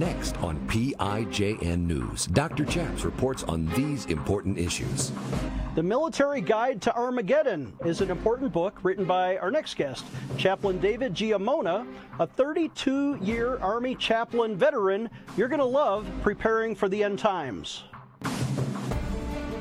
Next on PIJN News, Dr. Chaps reports on these important issues. The Military Guide to Armageddon is an important book written by our next guest, Chaplain David Giammona, a 32 year Army chaplain veteran you're going to love preparing for the end times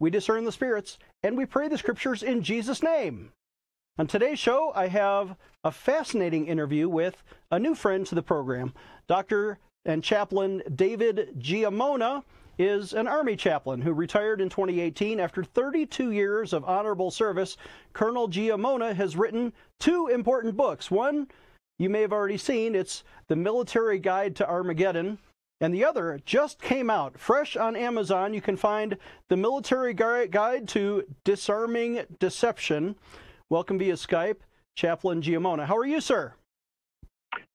we discern the spirits, and we pray the scriptures in Jesus' name. On today's show, I have a fascinating interview with a new friend to the program. Dr. and Chaplain David Giammona is an Army chaplain who retired in 2018 after 32 years of honorable service. Colonel Giammona has written two important books. One you may have already seen, it's The Military Guide to Armageddon, and the other just came out fresh on Amazon. You can find the military guide to disarming deception. Welcome via Skype, Chaplain Giammona. How are you, sir?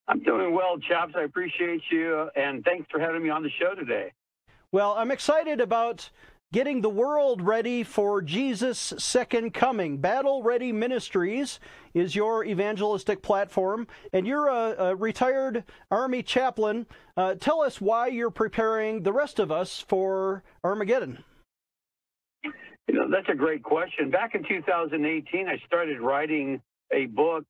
I'm doing well, chaps. I appreciate you, and thanks for having me on the show today. Well, I'm excited about getting the world ready for Jesus' second coming. Battle Ready Ministries is your evangelistic platform, and you're a, a retired Army chaplain. Uh, tell us why you're preparing the rest of us for Armageddon. You know, that's a great question. Back in 2018, I started writing a book.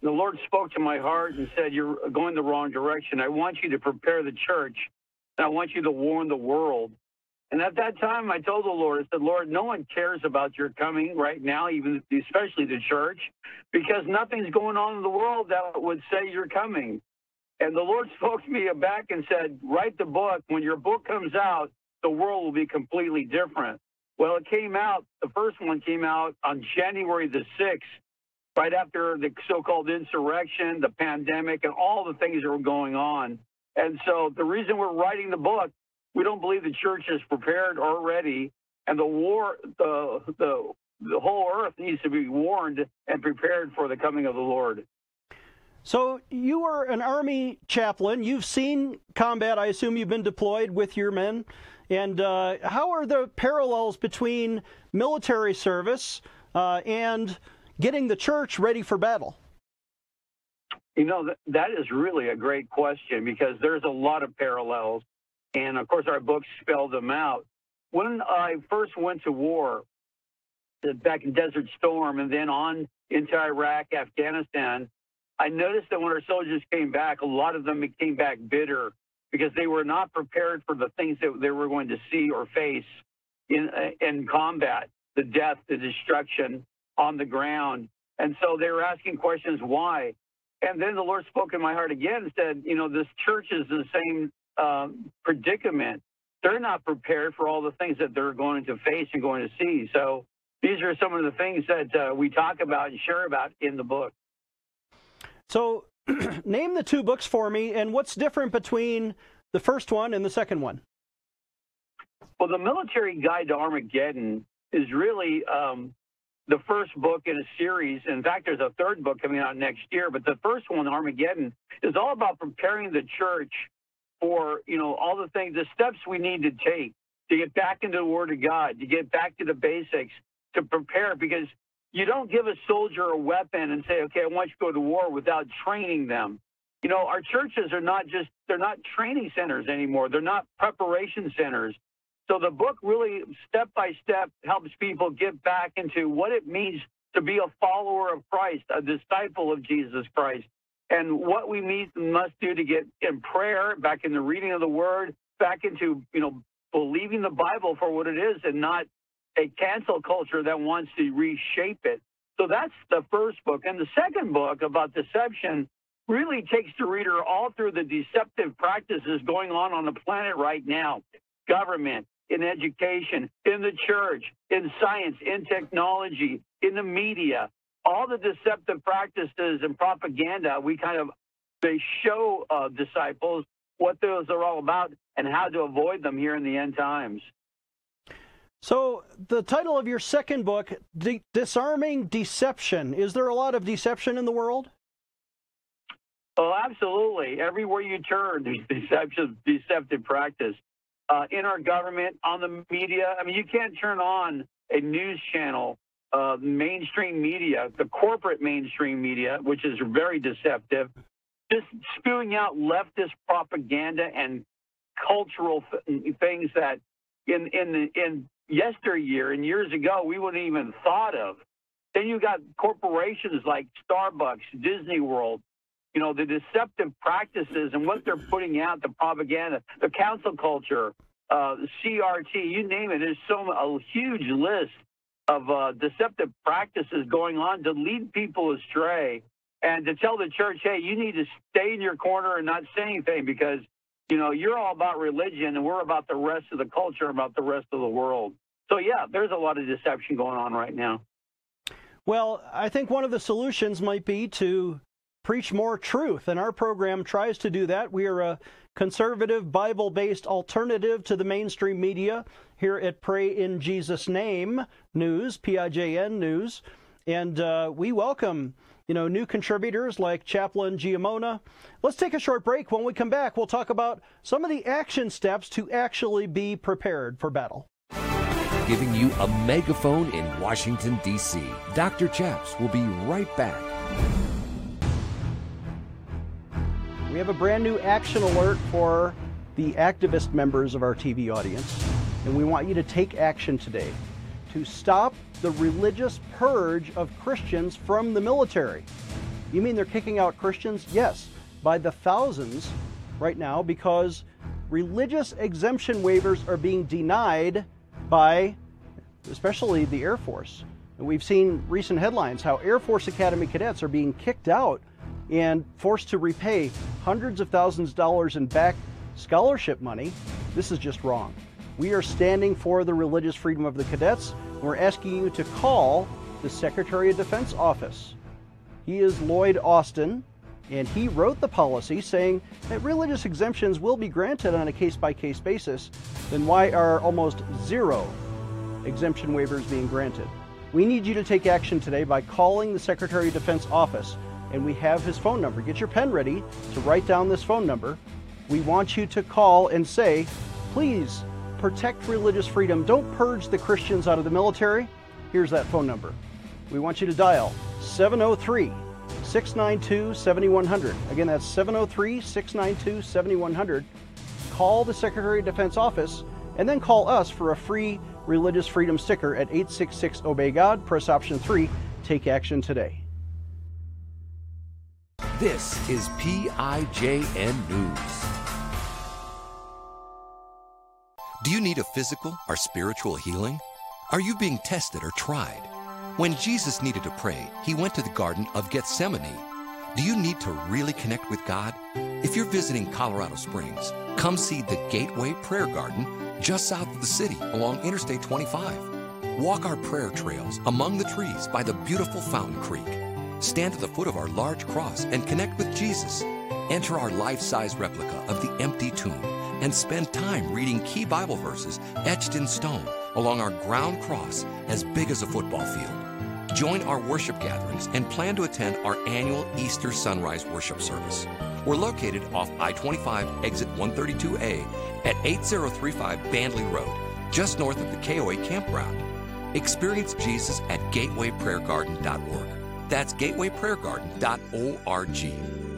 The Lord spoke to my heart and said, You're going the wrong direction. I want you to prepare the church, and I want you to warn the world and at that time, I told the Lord, I said, Lord, no one cares about your coming right now, even especially the church, because nothing's going on in the world that would say you're coming. And the Lord spoke to me back and said, write the book. When your book comes out, the world will be completely different. Well, it came out, the first one came out on January the 6th, right after the so called insurrection, the pandemic, and all the things that were going on. And so the reason we're writing the book we don't believe the church is prepared or ready, and the war, the the the whole earth needs to be warned and prepared for the coming of the Lord. So you are an army chaplain. You've seen combat. I assume you've been deployed with your men. And uh, how are the parallels between military service uh, and getting the church ready for battle? You know, that, that is really a great question because there's a lot of parallels. And of course, our books spell them out. When I first went to war back in Desert Storm and then on into Iraq, Afghanistan, I noticed that when our soldiers came back, a lot of them came back bitter because they were not prepared for the things that they were going to see or face in, uh, in combat the death, the destruction on the ground. And so they were asking questions why. And then the Lord spoke in my heart again and said, You know, this church is the same um, predicament, they're not prepared for all the things that they're going to face and going to see. So these are some of the things that uh, we talk about and share about in the book. So, name the two books for me, and what's different between the first one and the second one? Well, the Military Guide to Armageddon is really um, the first book in a series. In fact, there's a third book coming out next year, but the first one, Armageddon, is all about preparing the church for you know all the things, the steps we need to take to get back into the Word of God, to get back to the basics, to prepare. Because you don't give a soldier a weapon and say, "Okay, I want you to go to war," without training them. You know, our churches are not just they're not training centers anymore. They're not preparation centers. So the book really step by step helps people get back into what it means to be a follower of Christ, a disciple of Jesus Christ and what we need, must do to get in prayer, back in the reading of the Word, back into you know believing the Bible for what it is, and not a cancel culture that wants to reshape it. So that's the first book, and the second book about deception really takes the reader all through the deceptive practices going on on the planet right now, government, in education, in the church, in science, in technology, in the media, all the deceptive practices and propaganda we kind of they show uh, disciples what those are all about and how to avoid them here in the end times. So, the title of your second book, De- Disarming Deception, is there a lot of deception in the world? Oh, absolutely. Everywhere you turn, there's deceptive, deceptive practice. Uh, in our government, on the media. I mean, you can't turn on a news channel, uh, mainstream media, the corporate mainstream media, which is very deceptive, just spewing out leftist propaganda and cultural th- things that in in in yesteryear and years ago we wouldn't even thought of. Then you got corporations like Starbucks, Disney World, you know, the deceptive practices and what they're putting out, the propaganda, the cancel culture, uh, CRT, you name it. There's so a huge list of uh, deceptive practices going on to lead people astray and to tell the church, hey, you need to stay in your corner and not say anything because, you know, you're all about religion and we're about the rest of the culture, about the rest of the world. So, yeah, there's a lot of deception going on right now. Well, I think one of the solutions might be to preach more truth, and our program tries to do that. We are a conservative, Bible based alternative to the mainstream media here at Pray in Jesus' Name News, PIJN News. And uh, we welcome you know, new contributors like Chaplain Giammona. Let's take a short break. When we come back, we'll talk about some of the action steps to actually be prepared for battle. Giving you a megaphone in Washington, D.C. Dr. Chaps will be right back. We have a brand new action alert for the activist members of our TV audience, and we want you to take action today to stop the religious purge of Christians from the military. You mean they're kicking out Christians? Yes, by the thousands right now because religious exemption waivers are being denied by especially the Air Force. And we've seen recent headlines how Air Force Academy cadets are being kicked out and forced to repay hundreds of thousands of dollars in back scholarship money. This is just wrong. We are standing for the religious freedom of the cadets. We're asking you to call the Secretary of Defense office. He is Lloyd Austin, and he wrote the policy saying that religious exemptions will be granted on a case by case basis. Then why are almost zero exemption waivers being granted? We need you to take action today by calling the Secretary of Defense office, and we have his phone number. Get your pen ready to write down this phone number. We want you to call and say, please protect religious freedom. Don't purge the Christians out of the military. Here's that phone number. We want you to dial 703 692 7100. Again, that's 703 692 7100. Call the Secretary of Defense office and then call us for a free religious freedom sticker at 866 Obey God. Press option 3. Take action today. This is PIJN News. Do you need a physical or spiritual healing? Are you being tested or tried? When Jesus needed to pray, he went to the Garden of Gethsemane. Do you need to really connect with God? If you're visiting Colorado Springs, come see the Gateway Prayer Garden just south of the city along Interstate 25. Walk our prayer trails among the trees by the beautiful Fountain Creek. Stand at the foot of our large cross and connect with Jesus. Enter our life size replica of the empty tomb and spend time reading key Bible verses etched in stone along our ground cross as big as a football field. Join our worship gatherings and plan to attend our annual Easter Sunrise Worship Service. We're located off I 25 exit 132A at 8035 Bandley Road, just north of the KOA campground. Experience Jesus at gatewayprayergarden.org. That's gatewayprayergarden.org.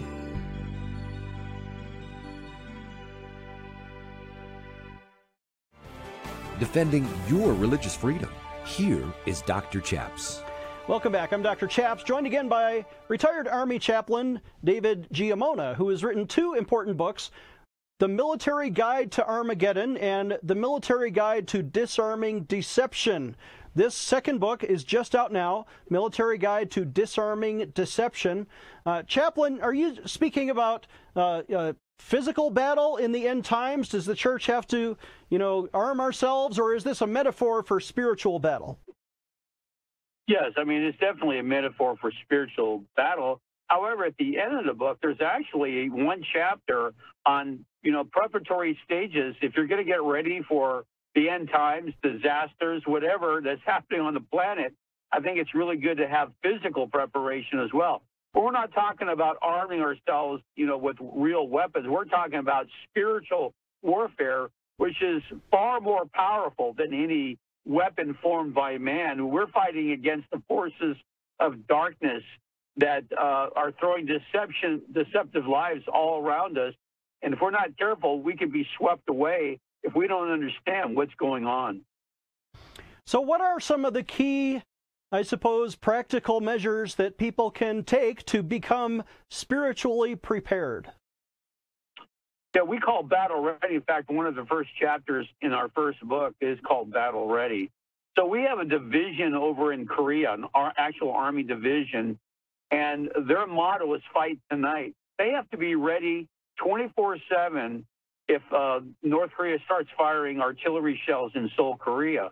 defending your religious freedom. Here is Dr. Chaps. Welcome back. I'm Dr. Chaps, joined again by retired Army chaplain David Giammona, who has written two important books The Military Guide to Armageddon and The Military Guide to Disarming Deception. This second book is just out now Military Guide to Disarming Deception. Uh, Chaplain, are you speaking about uh, uh, physical battle in the end times? Does the church have to, you know, arm ourselves, or is this a metaphor for spiritual battle? Yes, I mean, it's definitely a metaphor for spiritual battle. However, at the end of the book, there's actually one chapter on you know, preparatory stages. If you're going to get ready for the end times, disasters, whatever that's happening on the planet, I think it's really good to have physical preparation as well. But we're not talking about arming ourselves, you know, with real weapons. We're talking about spiritual warfare, which is far more powerful than any weapon formed by man. We're fighting against the forces of darkness that uh, are throwing deception, deceptive lives all around us. And if we're not careful, we could be swept away if we don't understand what's going on. So, what are some of the key, I suppose, practical measures that people can take to become spiritually prepared? Yeah, we call battle ready. In fact, one of the first chapters in our first book is called Battle Ready. So we have a division over in Korea, an actual army division, and their motto is fight tonight. They have to be ready 24 7 if uh, North Korea starts firing artillery shells in Seoul, Korea.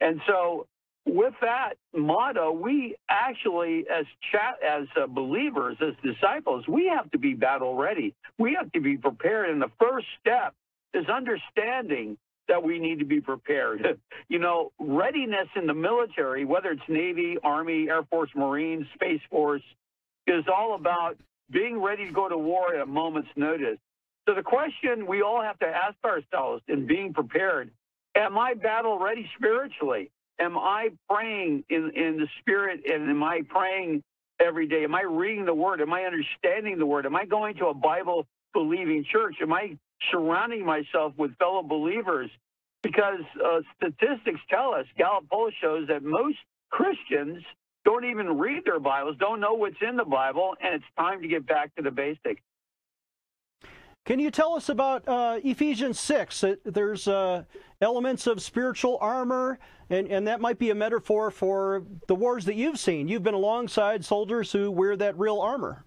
And so, with that motto, we actually, as chat, as uh, believers, as disciples, we have to be battle ready. We have to be prepared. And the first step is understanding that we need to be prepared. you know, readiness in the military, whether it's Navy, Army, Air Force, Marines, Space Force, is all about being ready to go to war at a moment's notice. So the question we all have to ask ourselves in being prepared, am I battle ready spiritually? Am I praying in, in the spirit and am I praying every day? Am I reading the word? Am I understanding the word? Am I going to a Bible believing church? Am I surrounding myself with fellow believers? Because uh, statistics tell us, Gallup poll shows that most Christians don't even read their Bibles, don't know what's in the Bible, and it's time to get back to the basics. Can you tell us about uh, Ephesians 6? There's uh, elements of spiritual armor, and, and that might be a metaphor for the wars that you've seen. You've been alongside soldiers who wear that real armor.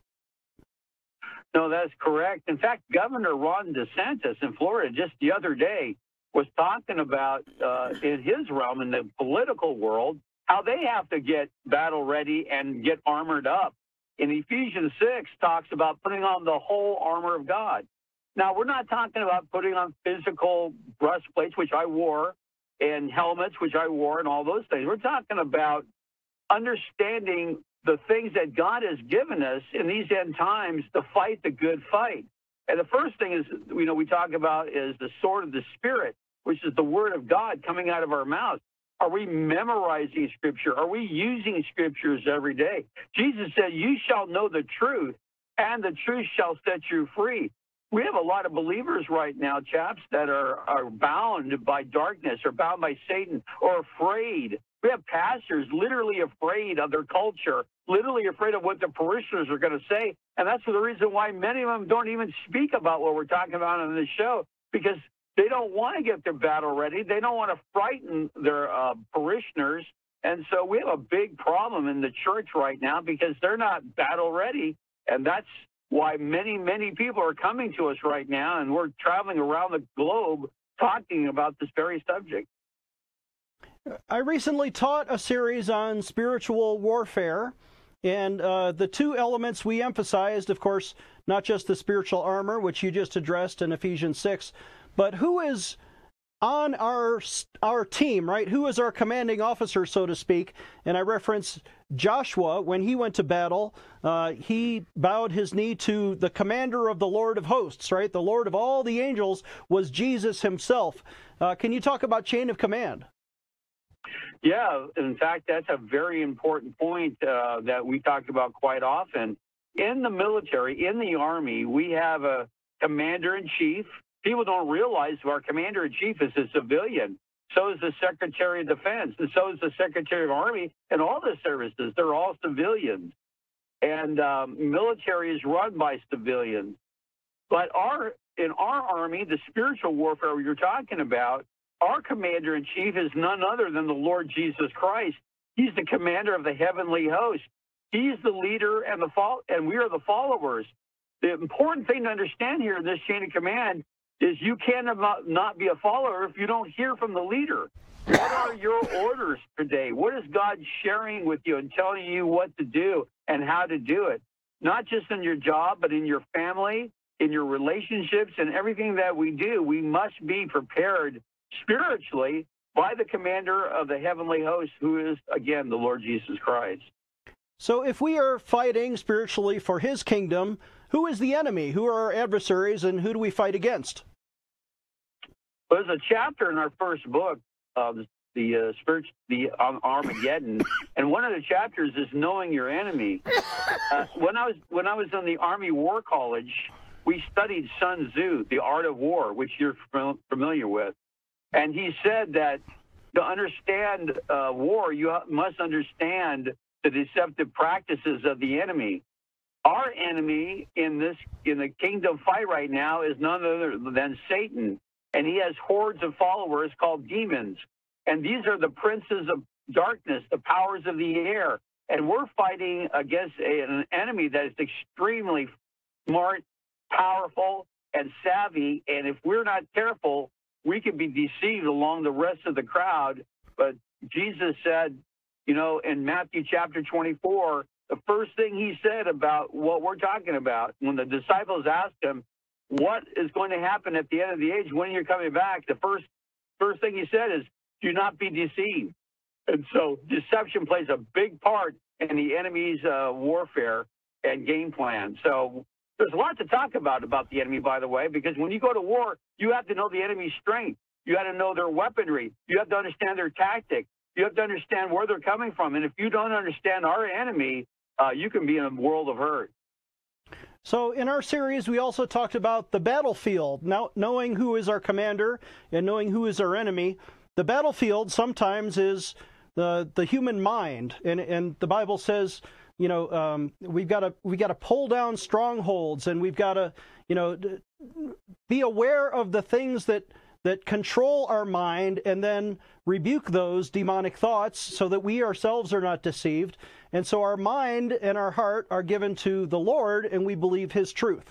No, that's correct. In fact, Governor Ron DeSantis in Florida just the other day was talking about uh, in his realm, in the political world, how they have to get battle ready and get armored up. In Ephesians 6 talks about putting on the whole armor of God. Now, we're not talking about putting on physical breastplates, which I wore, and helmets, which I wore, and all those things. We're talking about understanding the things that God has given us in these end times to fight the good fight. And the first thing is, you know, we talk about is the sword of the Spirit, which is the word of God coming out of our mouths. Are we memorizing scripture? Are we using scriptures every day? Jesus said, You shall know the truth, and the truth shall set you free. We have a lot of believers right now, chaps, that are, are bound by darkness or bound by Satan or afraid. We have pastors literally afraid of their culture, literally afraid of what the parishioners are going to say. And that's the reason why many of them don't even speak about what we're talking about on this show, because they don't want to get their battle ready. They don't want to frighten their uh, parishioners. And so we have a big problem in the church right now because they're not battle ready. And that's why many, many people are coming to us right now. And we're traveling around the globe talking about this very subject. I recently taught a series on spiritual warfare. And uh, the two elements we emphasized, of course, not just the spiritual armor, which you just addressed in Ephesians 6, but who is on our our team, right? Who is our commanding officer, so to speak? And I reference Joshua when he went to battle. Uh, he bowed his knee to the commander of the Lord of hosts, right? The Lord of all the angels was Jesus himself. Uh, can you talk about chain of command? Yeah, in fact, that's a very important point uh, that we talk about quite often. In the military, in the Army, we have a commander in chief people don't realize our commander in chief is a civilian. So is the Secretary of Defense, and so is the Secretary of Army, and all the services. They're all civilians, and um, military is run by civilians. But our in our army, the spiritual warfare you're talking about, our commander in chief is none other than the Lord Jesus Christ. He's the commander of the heavenly host. He's the leader and the and we are the followers. The important thing to understand here in this chain of command is you cannot not be a follower if you don't hear from the leader. What are your orders today? What is God sharing with you and telling you what to do and how to do it? Not just in your job, but in your family, in your relationships and everything that we do, we must be prepared spiritually by the commander of the heavenly host, who is, again, the Lord Jesus Christ. So, if we are fighting spiritually for his kingdom, who is the enemy? Who are our adversaries, and who do we fight against? There's a chapter in our first book, uh, the uh, spirit, the um, Armageddon, and one of the chapters is knowing your enemy. Uh, when I was when I was in the Army War College, we studied Sun Tzu, the art of war, which you're familiar with, and he said that to understand uh, war, you must understand the deceptive practices of the enemy. Our enemy in this in the kingdom fight right now is none other than Satan, and he has hordes of followers called demons. And these are the princes of darkness, the powers of the air. And we're fighting against a, an enemy that is extremely smart, powerful, and savvy. And if we're not careful, we can be deceived along the rest of the crowd. But Jesus said, you know, in Matthew chapter 24, the first thing he said about what we're talking about, when the disciples asked him, what is going to happen at the end of the age when you're coming back, the first first thing he said is, do not be deceived. And so deception plays a big part in the enemy's uh, warfare and game plan. So there's a lot to talk about about the enemy, by the way, because when you go to war, you have to know the enemy's strength. You have to know their weaponry. You have to understand their tactic. You have to understand where they're coming from. And if you don't understand our enemy, uh, you can be in a world of hurt. So, in our series, we also talked about the battlefield, now knowing who is our commander and knowing who is our enemy. The battlefield sometimes is the the human mind, and and the Bible says, you know, um, we've got to we got to pull down strongholds, and we've got to, you know, be aware of the things that that control our mind and then rebuke those demonic thoughts so that we ourselves are not deceived. And so our mind and our heart are given to the Lord and we believe his truth.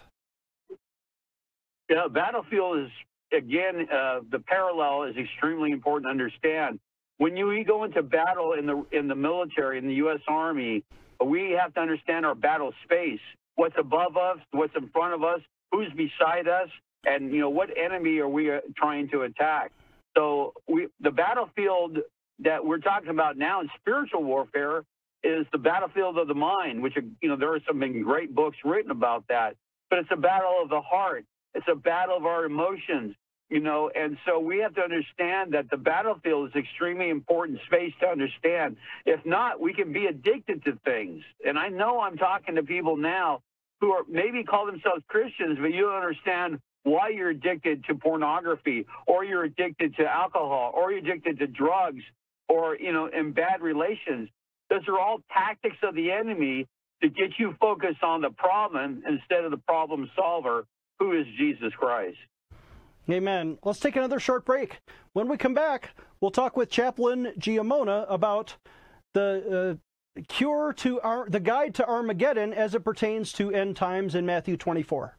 Yeah, battlefield is, again, uh, the parallel is extremely important to understand. When you go into battle in the, in the military, in the U.S. Army, we have to understand our battle space. What's above us, what's in front of us, who's beside us, and you know what enemy are we uh, trying to attack? So we the battlefield that we're talking about now in spiritual warfare is the battlefield of the mind which you know there are some great books written about that. But it's a battle of the heart. It's a battle of our emotions you know? And so we have to understand that the battlefield is extremely important space to understand. If not we can be addicted to things. And i know i'm talking to people now who are maybe call themselves christians but you don't understand why you're addicted to pornography or you're addicted to alcohol or you're addicted to drugs or, you know, in bad relations. Those are all tactics of the enemy to get you focused on the problem instead of the problem solver, who is Jesus Christ. Amen. Let's take another short break. When we come back, we'll talk with Chaplain Giammona about the uh, cure to our, the guide to Armageddon as it pertains to end times in Matthew 24.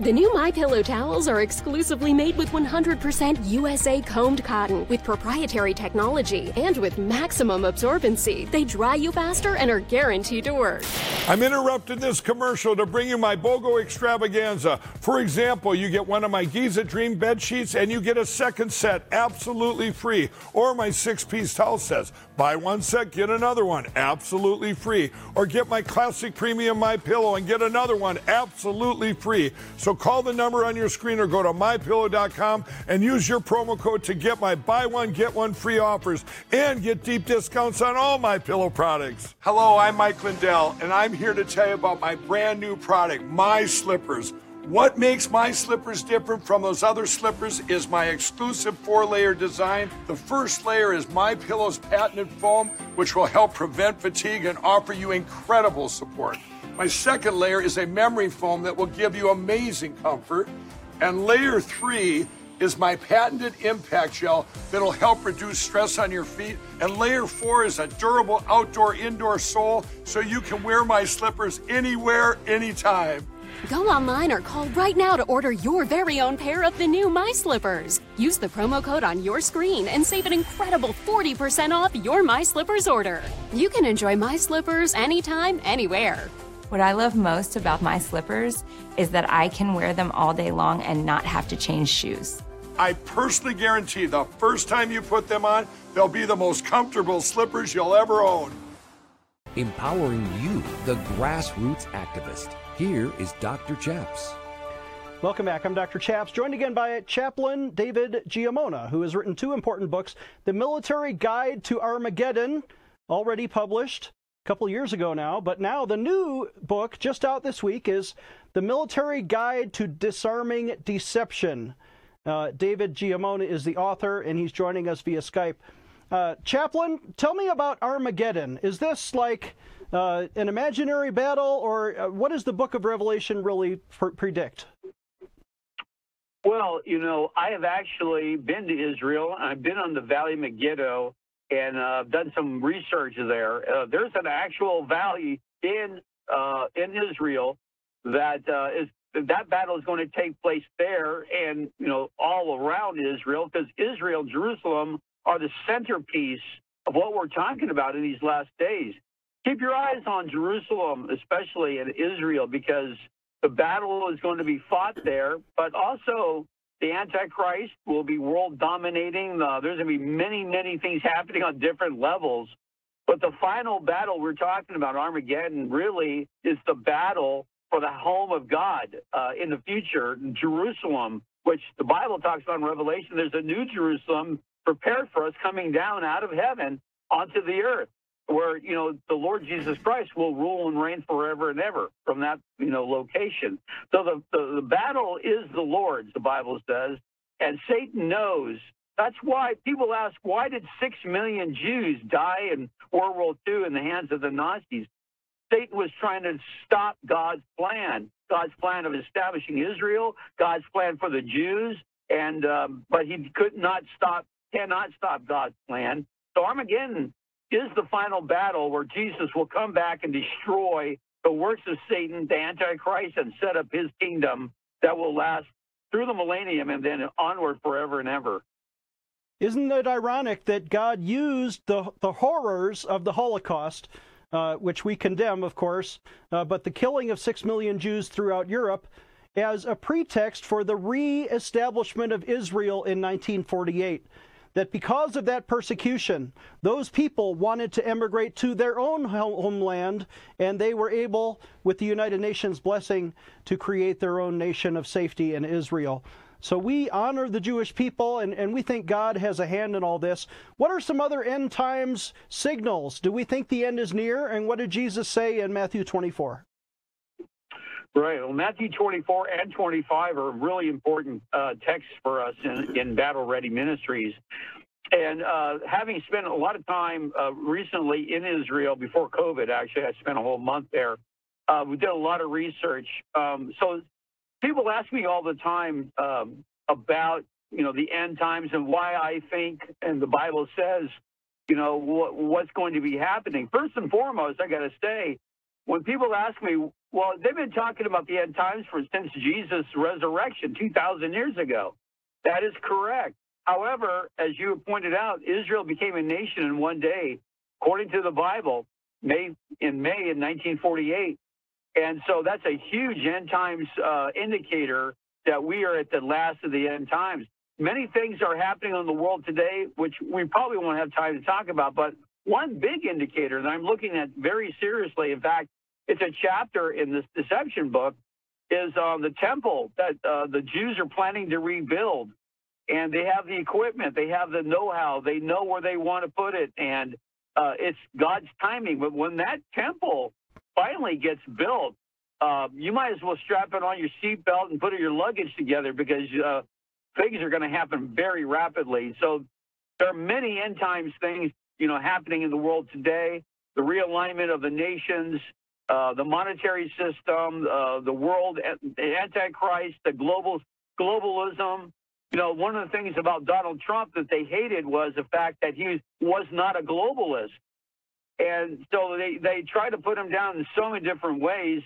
The new My Pillow towels are exclusively made with 100% USA combed cotton with proprietary technology and with maximum absorbency. They dry you faster and are guaranteed to work. I'm interrupting this commercial to bring you my BOGO extravaganza. For example, you get one of my Giza Dream bed sheets and you get a second set absolutely free, or my six-piece towel sets. Buy one set, get another one absolutely free, or get my classic premium My Pillow and get another one absolutely free. So so call the number on your screen or go to mypillow.com and use your promo code to get my buy one, get one free offers and get deep discounts on all my pillow products. Hello, I'm Mike Lindell, and I'm here to tell you about my brand new product, My Slippers. What makes my slippers different from those other slippers is my exclusive four-layer design. The first layer is my pillow's patented foam, which will help prevent fatigue and offer you incredible support. My second layer is a memory foam that will give you amazing comfort. And layer three is my patented impact gel that'll help reduce stress on your feet. And layer four is a durable outdoor indoor sole so you can wear my slippers anywhere, anytime. Go online or call right now to order your very own pair of the new My Slippers. Use the promo code on your screen and save an incredible 40% off your My Slippers order. You can enjoy My Slippers anytime, anywhere. What I love most about my slippers is that I can wear them all day long and not have to change shoes. I personally guarantee the first time you put them on, they'll be the most comfortable slippers you'll ever own. Empowering you, the grassroots activist. Here is Dr. Chaps. Welcome back. I'm Dr. Chaps, joined again by Chaplain David Giammona, who has written two important books The Military Guide to Armageddon, already published a couple years ago now, but now the new book, just out this week, is The Military Guide to Disarming Deception. Uh, David Giammona is the author, and he's joining us via Skype. Uh, Chaplain, tell me about Armageddon. Is this like uh, an imaginary battle, or uh, what does the book of Revelation really pr- predict? Well, you know, I have actually been to Israel. I've been on the Valley Megiddo and uh, done some research there. Uh, there's an actual valley in uh, in Israel that uh, is that battle is going to take place there, and you know, all around Israel, because Israel, Jerusalem, are the centerpiece of what we're talking about in these last days keep your eyes on Jerusalem, especially in Israel, because the battle is going to be fought there, but also the Antichrist will be world dominating. Uh, there's going to be many, many things happening on different levels. But the final battle we're talking about, Armageddon, really is the battle for the home of God uh, in the future, Jerusalem, which the Bible talks about in Revelation. There's a new Jerusalem prepared for us coming down out of heaven onto the earth where you know the Lord Jesus Christ will rule and reign forever and ever from that you know location. So the, the, the battle is the Lord's, the Bible says, and Satan knows. That's why people ask, why did six million Jews die in World War II in the hands of the Nazis? Satan was trying to stop God's plan, God's plan of establishing Israel, God's plan for the Jews, and um, but he could not stop, cannot stop God's plan. So Armageddon is the final battle where Jesus will come back and destroy the works of Satan, the Antichrist, and set up his kingdom that will last through the millennium and then onward forever and ever. Isn't it ironic that God used the, the horrors of the Holocaust, uh, which we condemn, of course, uh, but the killing of six million Jews throughout Europe, as a pretext for the re establishment of Israel in 1948? That because of that persecution, those people wanted to emigrate to their own homeland, and they were able, with the United Nations blessing, to create their own nation of safety in Israel. So we honor the Jewish people, and, and we think God has a hand in all this. What are some other end times signals? Do we think the end is near? And what did Jesus say in Matthew 24? Right. Well, Matthew 24 and 25 are really important uh, texts for us in, in Battle Ready Ministries. And uh, having spent a lot of time uh, recently in Israel before COVID, actually, I spent a whole month there. Uh, we did a lot of research. Um, so people ask me all the time um, about, you know, the end times and why I think, and the Bible says, you know, what, what's going to be happening. First and foremost, I got to say, when people ask me, well, they've been talking about the end times for since Jesus' resurrection 2,000 years ago. That is correct. However, as you pointed out, Israel became a nation in one day, according to the Bible, May in May in 1948, and so that's a huge end times uh, indicator that we are at the last of the end times. Many things are happening in the world today, which we probably won't have time to talk about, but one big indicator that I'm looking at very seriously, in fact, it's a chapter in this deception book, is on the temple that uh, the Jews are planning to rebuild. And they have the equipment, they have the know how, they know where they want to put it. And uh, it's God's timing. But when that temple finally gets built, uh, you might as well strap it on your seatbelt and put your luggage together because uh, things are going to happen very rapidly. So there are many end times things you know, happening in the world today, the realignment of the nations, uh, the monetary system, uh, the world, the Antichrist, the global globalism, you know, one of the things about Donald Trump that they hated was the fact that he was not a globalist. And so they, they try to put him down in so many different ways.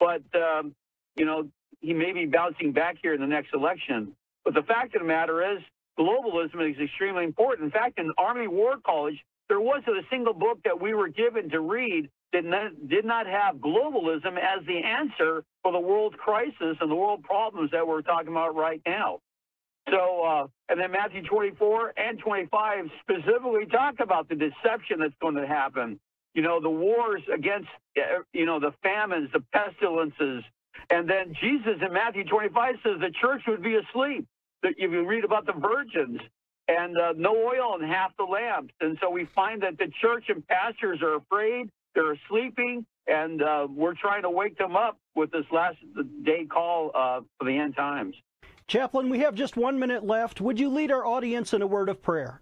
But, um, you know, he may be bouncing back here in the next election. But the fact of the matter is, globalism is extremely important. In fact, in Army War College, there wasn't a single book that we were given to read that not, did not have globalism as the answer for the world crisis and the world problems that we're talking about right now. So, uh, and then Matthew 24 and 25 specifically talk about the deception that's going to happen. You know, the wars against, uh, you know, the famines, the pestilences. And then Jesus in Matthew 25 says the church would be asleep. If you read about the virgins and uh, no oil in half the lamps. And so we find that the church and pastors are afraid, they're sleeping, and uh, we're trying to wake them up with this last day call uh, for the end times. Chaplain, we have just one minute left. Would you lead our audience in a word of prayer?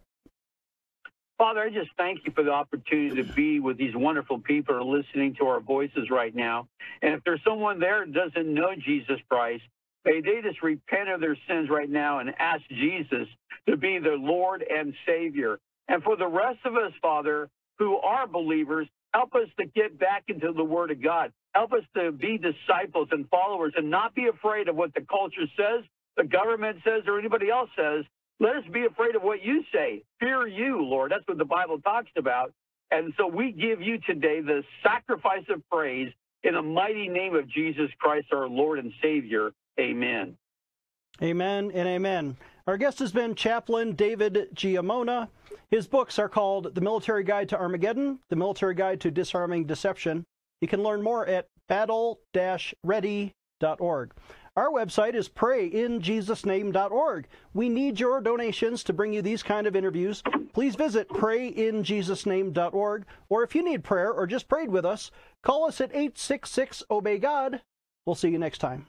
Father, I just thank you for the opportunity to be with these wonderful people who are listening to our voices right now. And if there's someone there who doesn't know Jesus Christ, may they just repent of their sins right now and ask Jesus to be their Lord and Savior. And for the rest of us, Father, who are believers, help us to get back into the Word of God. Help us to be disciples and followers and not be afraid of what the culture says, the government says or anybody else says. Let us be afraid of what you say. Fear you, Lord. That's what the Bible talks about. And so we give you today the sacrifice of praise in the mighty name of Jesus Christ, our Lord and Savior. Amen. Amen and amen. Our guest has been Chaplain David Giammona. His books are called The Military Guide to Armageddon, The Military Guide to Disarming Deception. You can learn more at battle-ready.org. Our website is prayinjesusname.org. We need your donations to bring you these kind of interviews. Please visit prayinjesusname.org, or if you need prayer or just prayed with us, call us at 866 Obey God. We'll see you next time.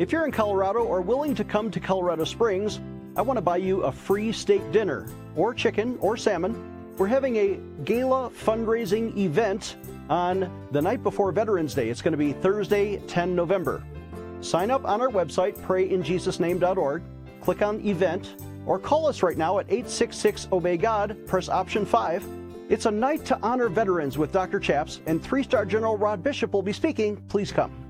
If you're in Colorado or willing to come to Colorado Springs, I want to buy you a free steak dinner, or chicken, or salmon we're having a gala fundraising event on the night before Veterans Day. It's going to be Thursday, 10 November. Sign up on our website, prayinjesusname.org, click on event, or call us right now at 866 Obey God, press option 5. It's a night to honor veterans with Dr. Chaps, and three star General Rod Bishop will be speaking. Please come.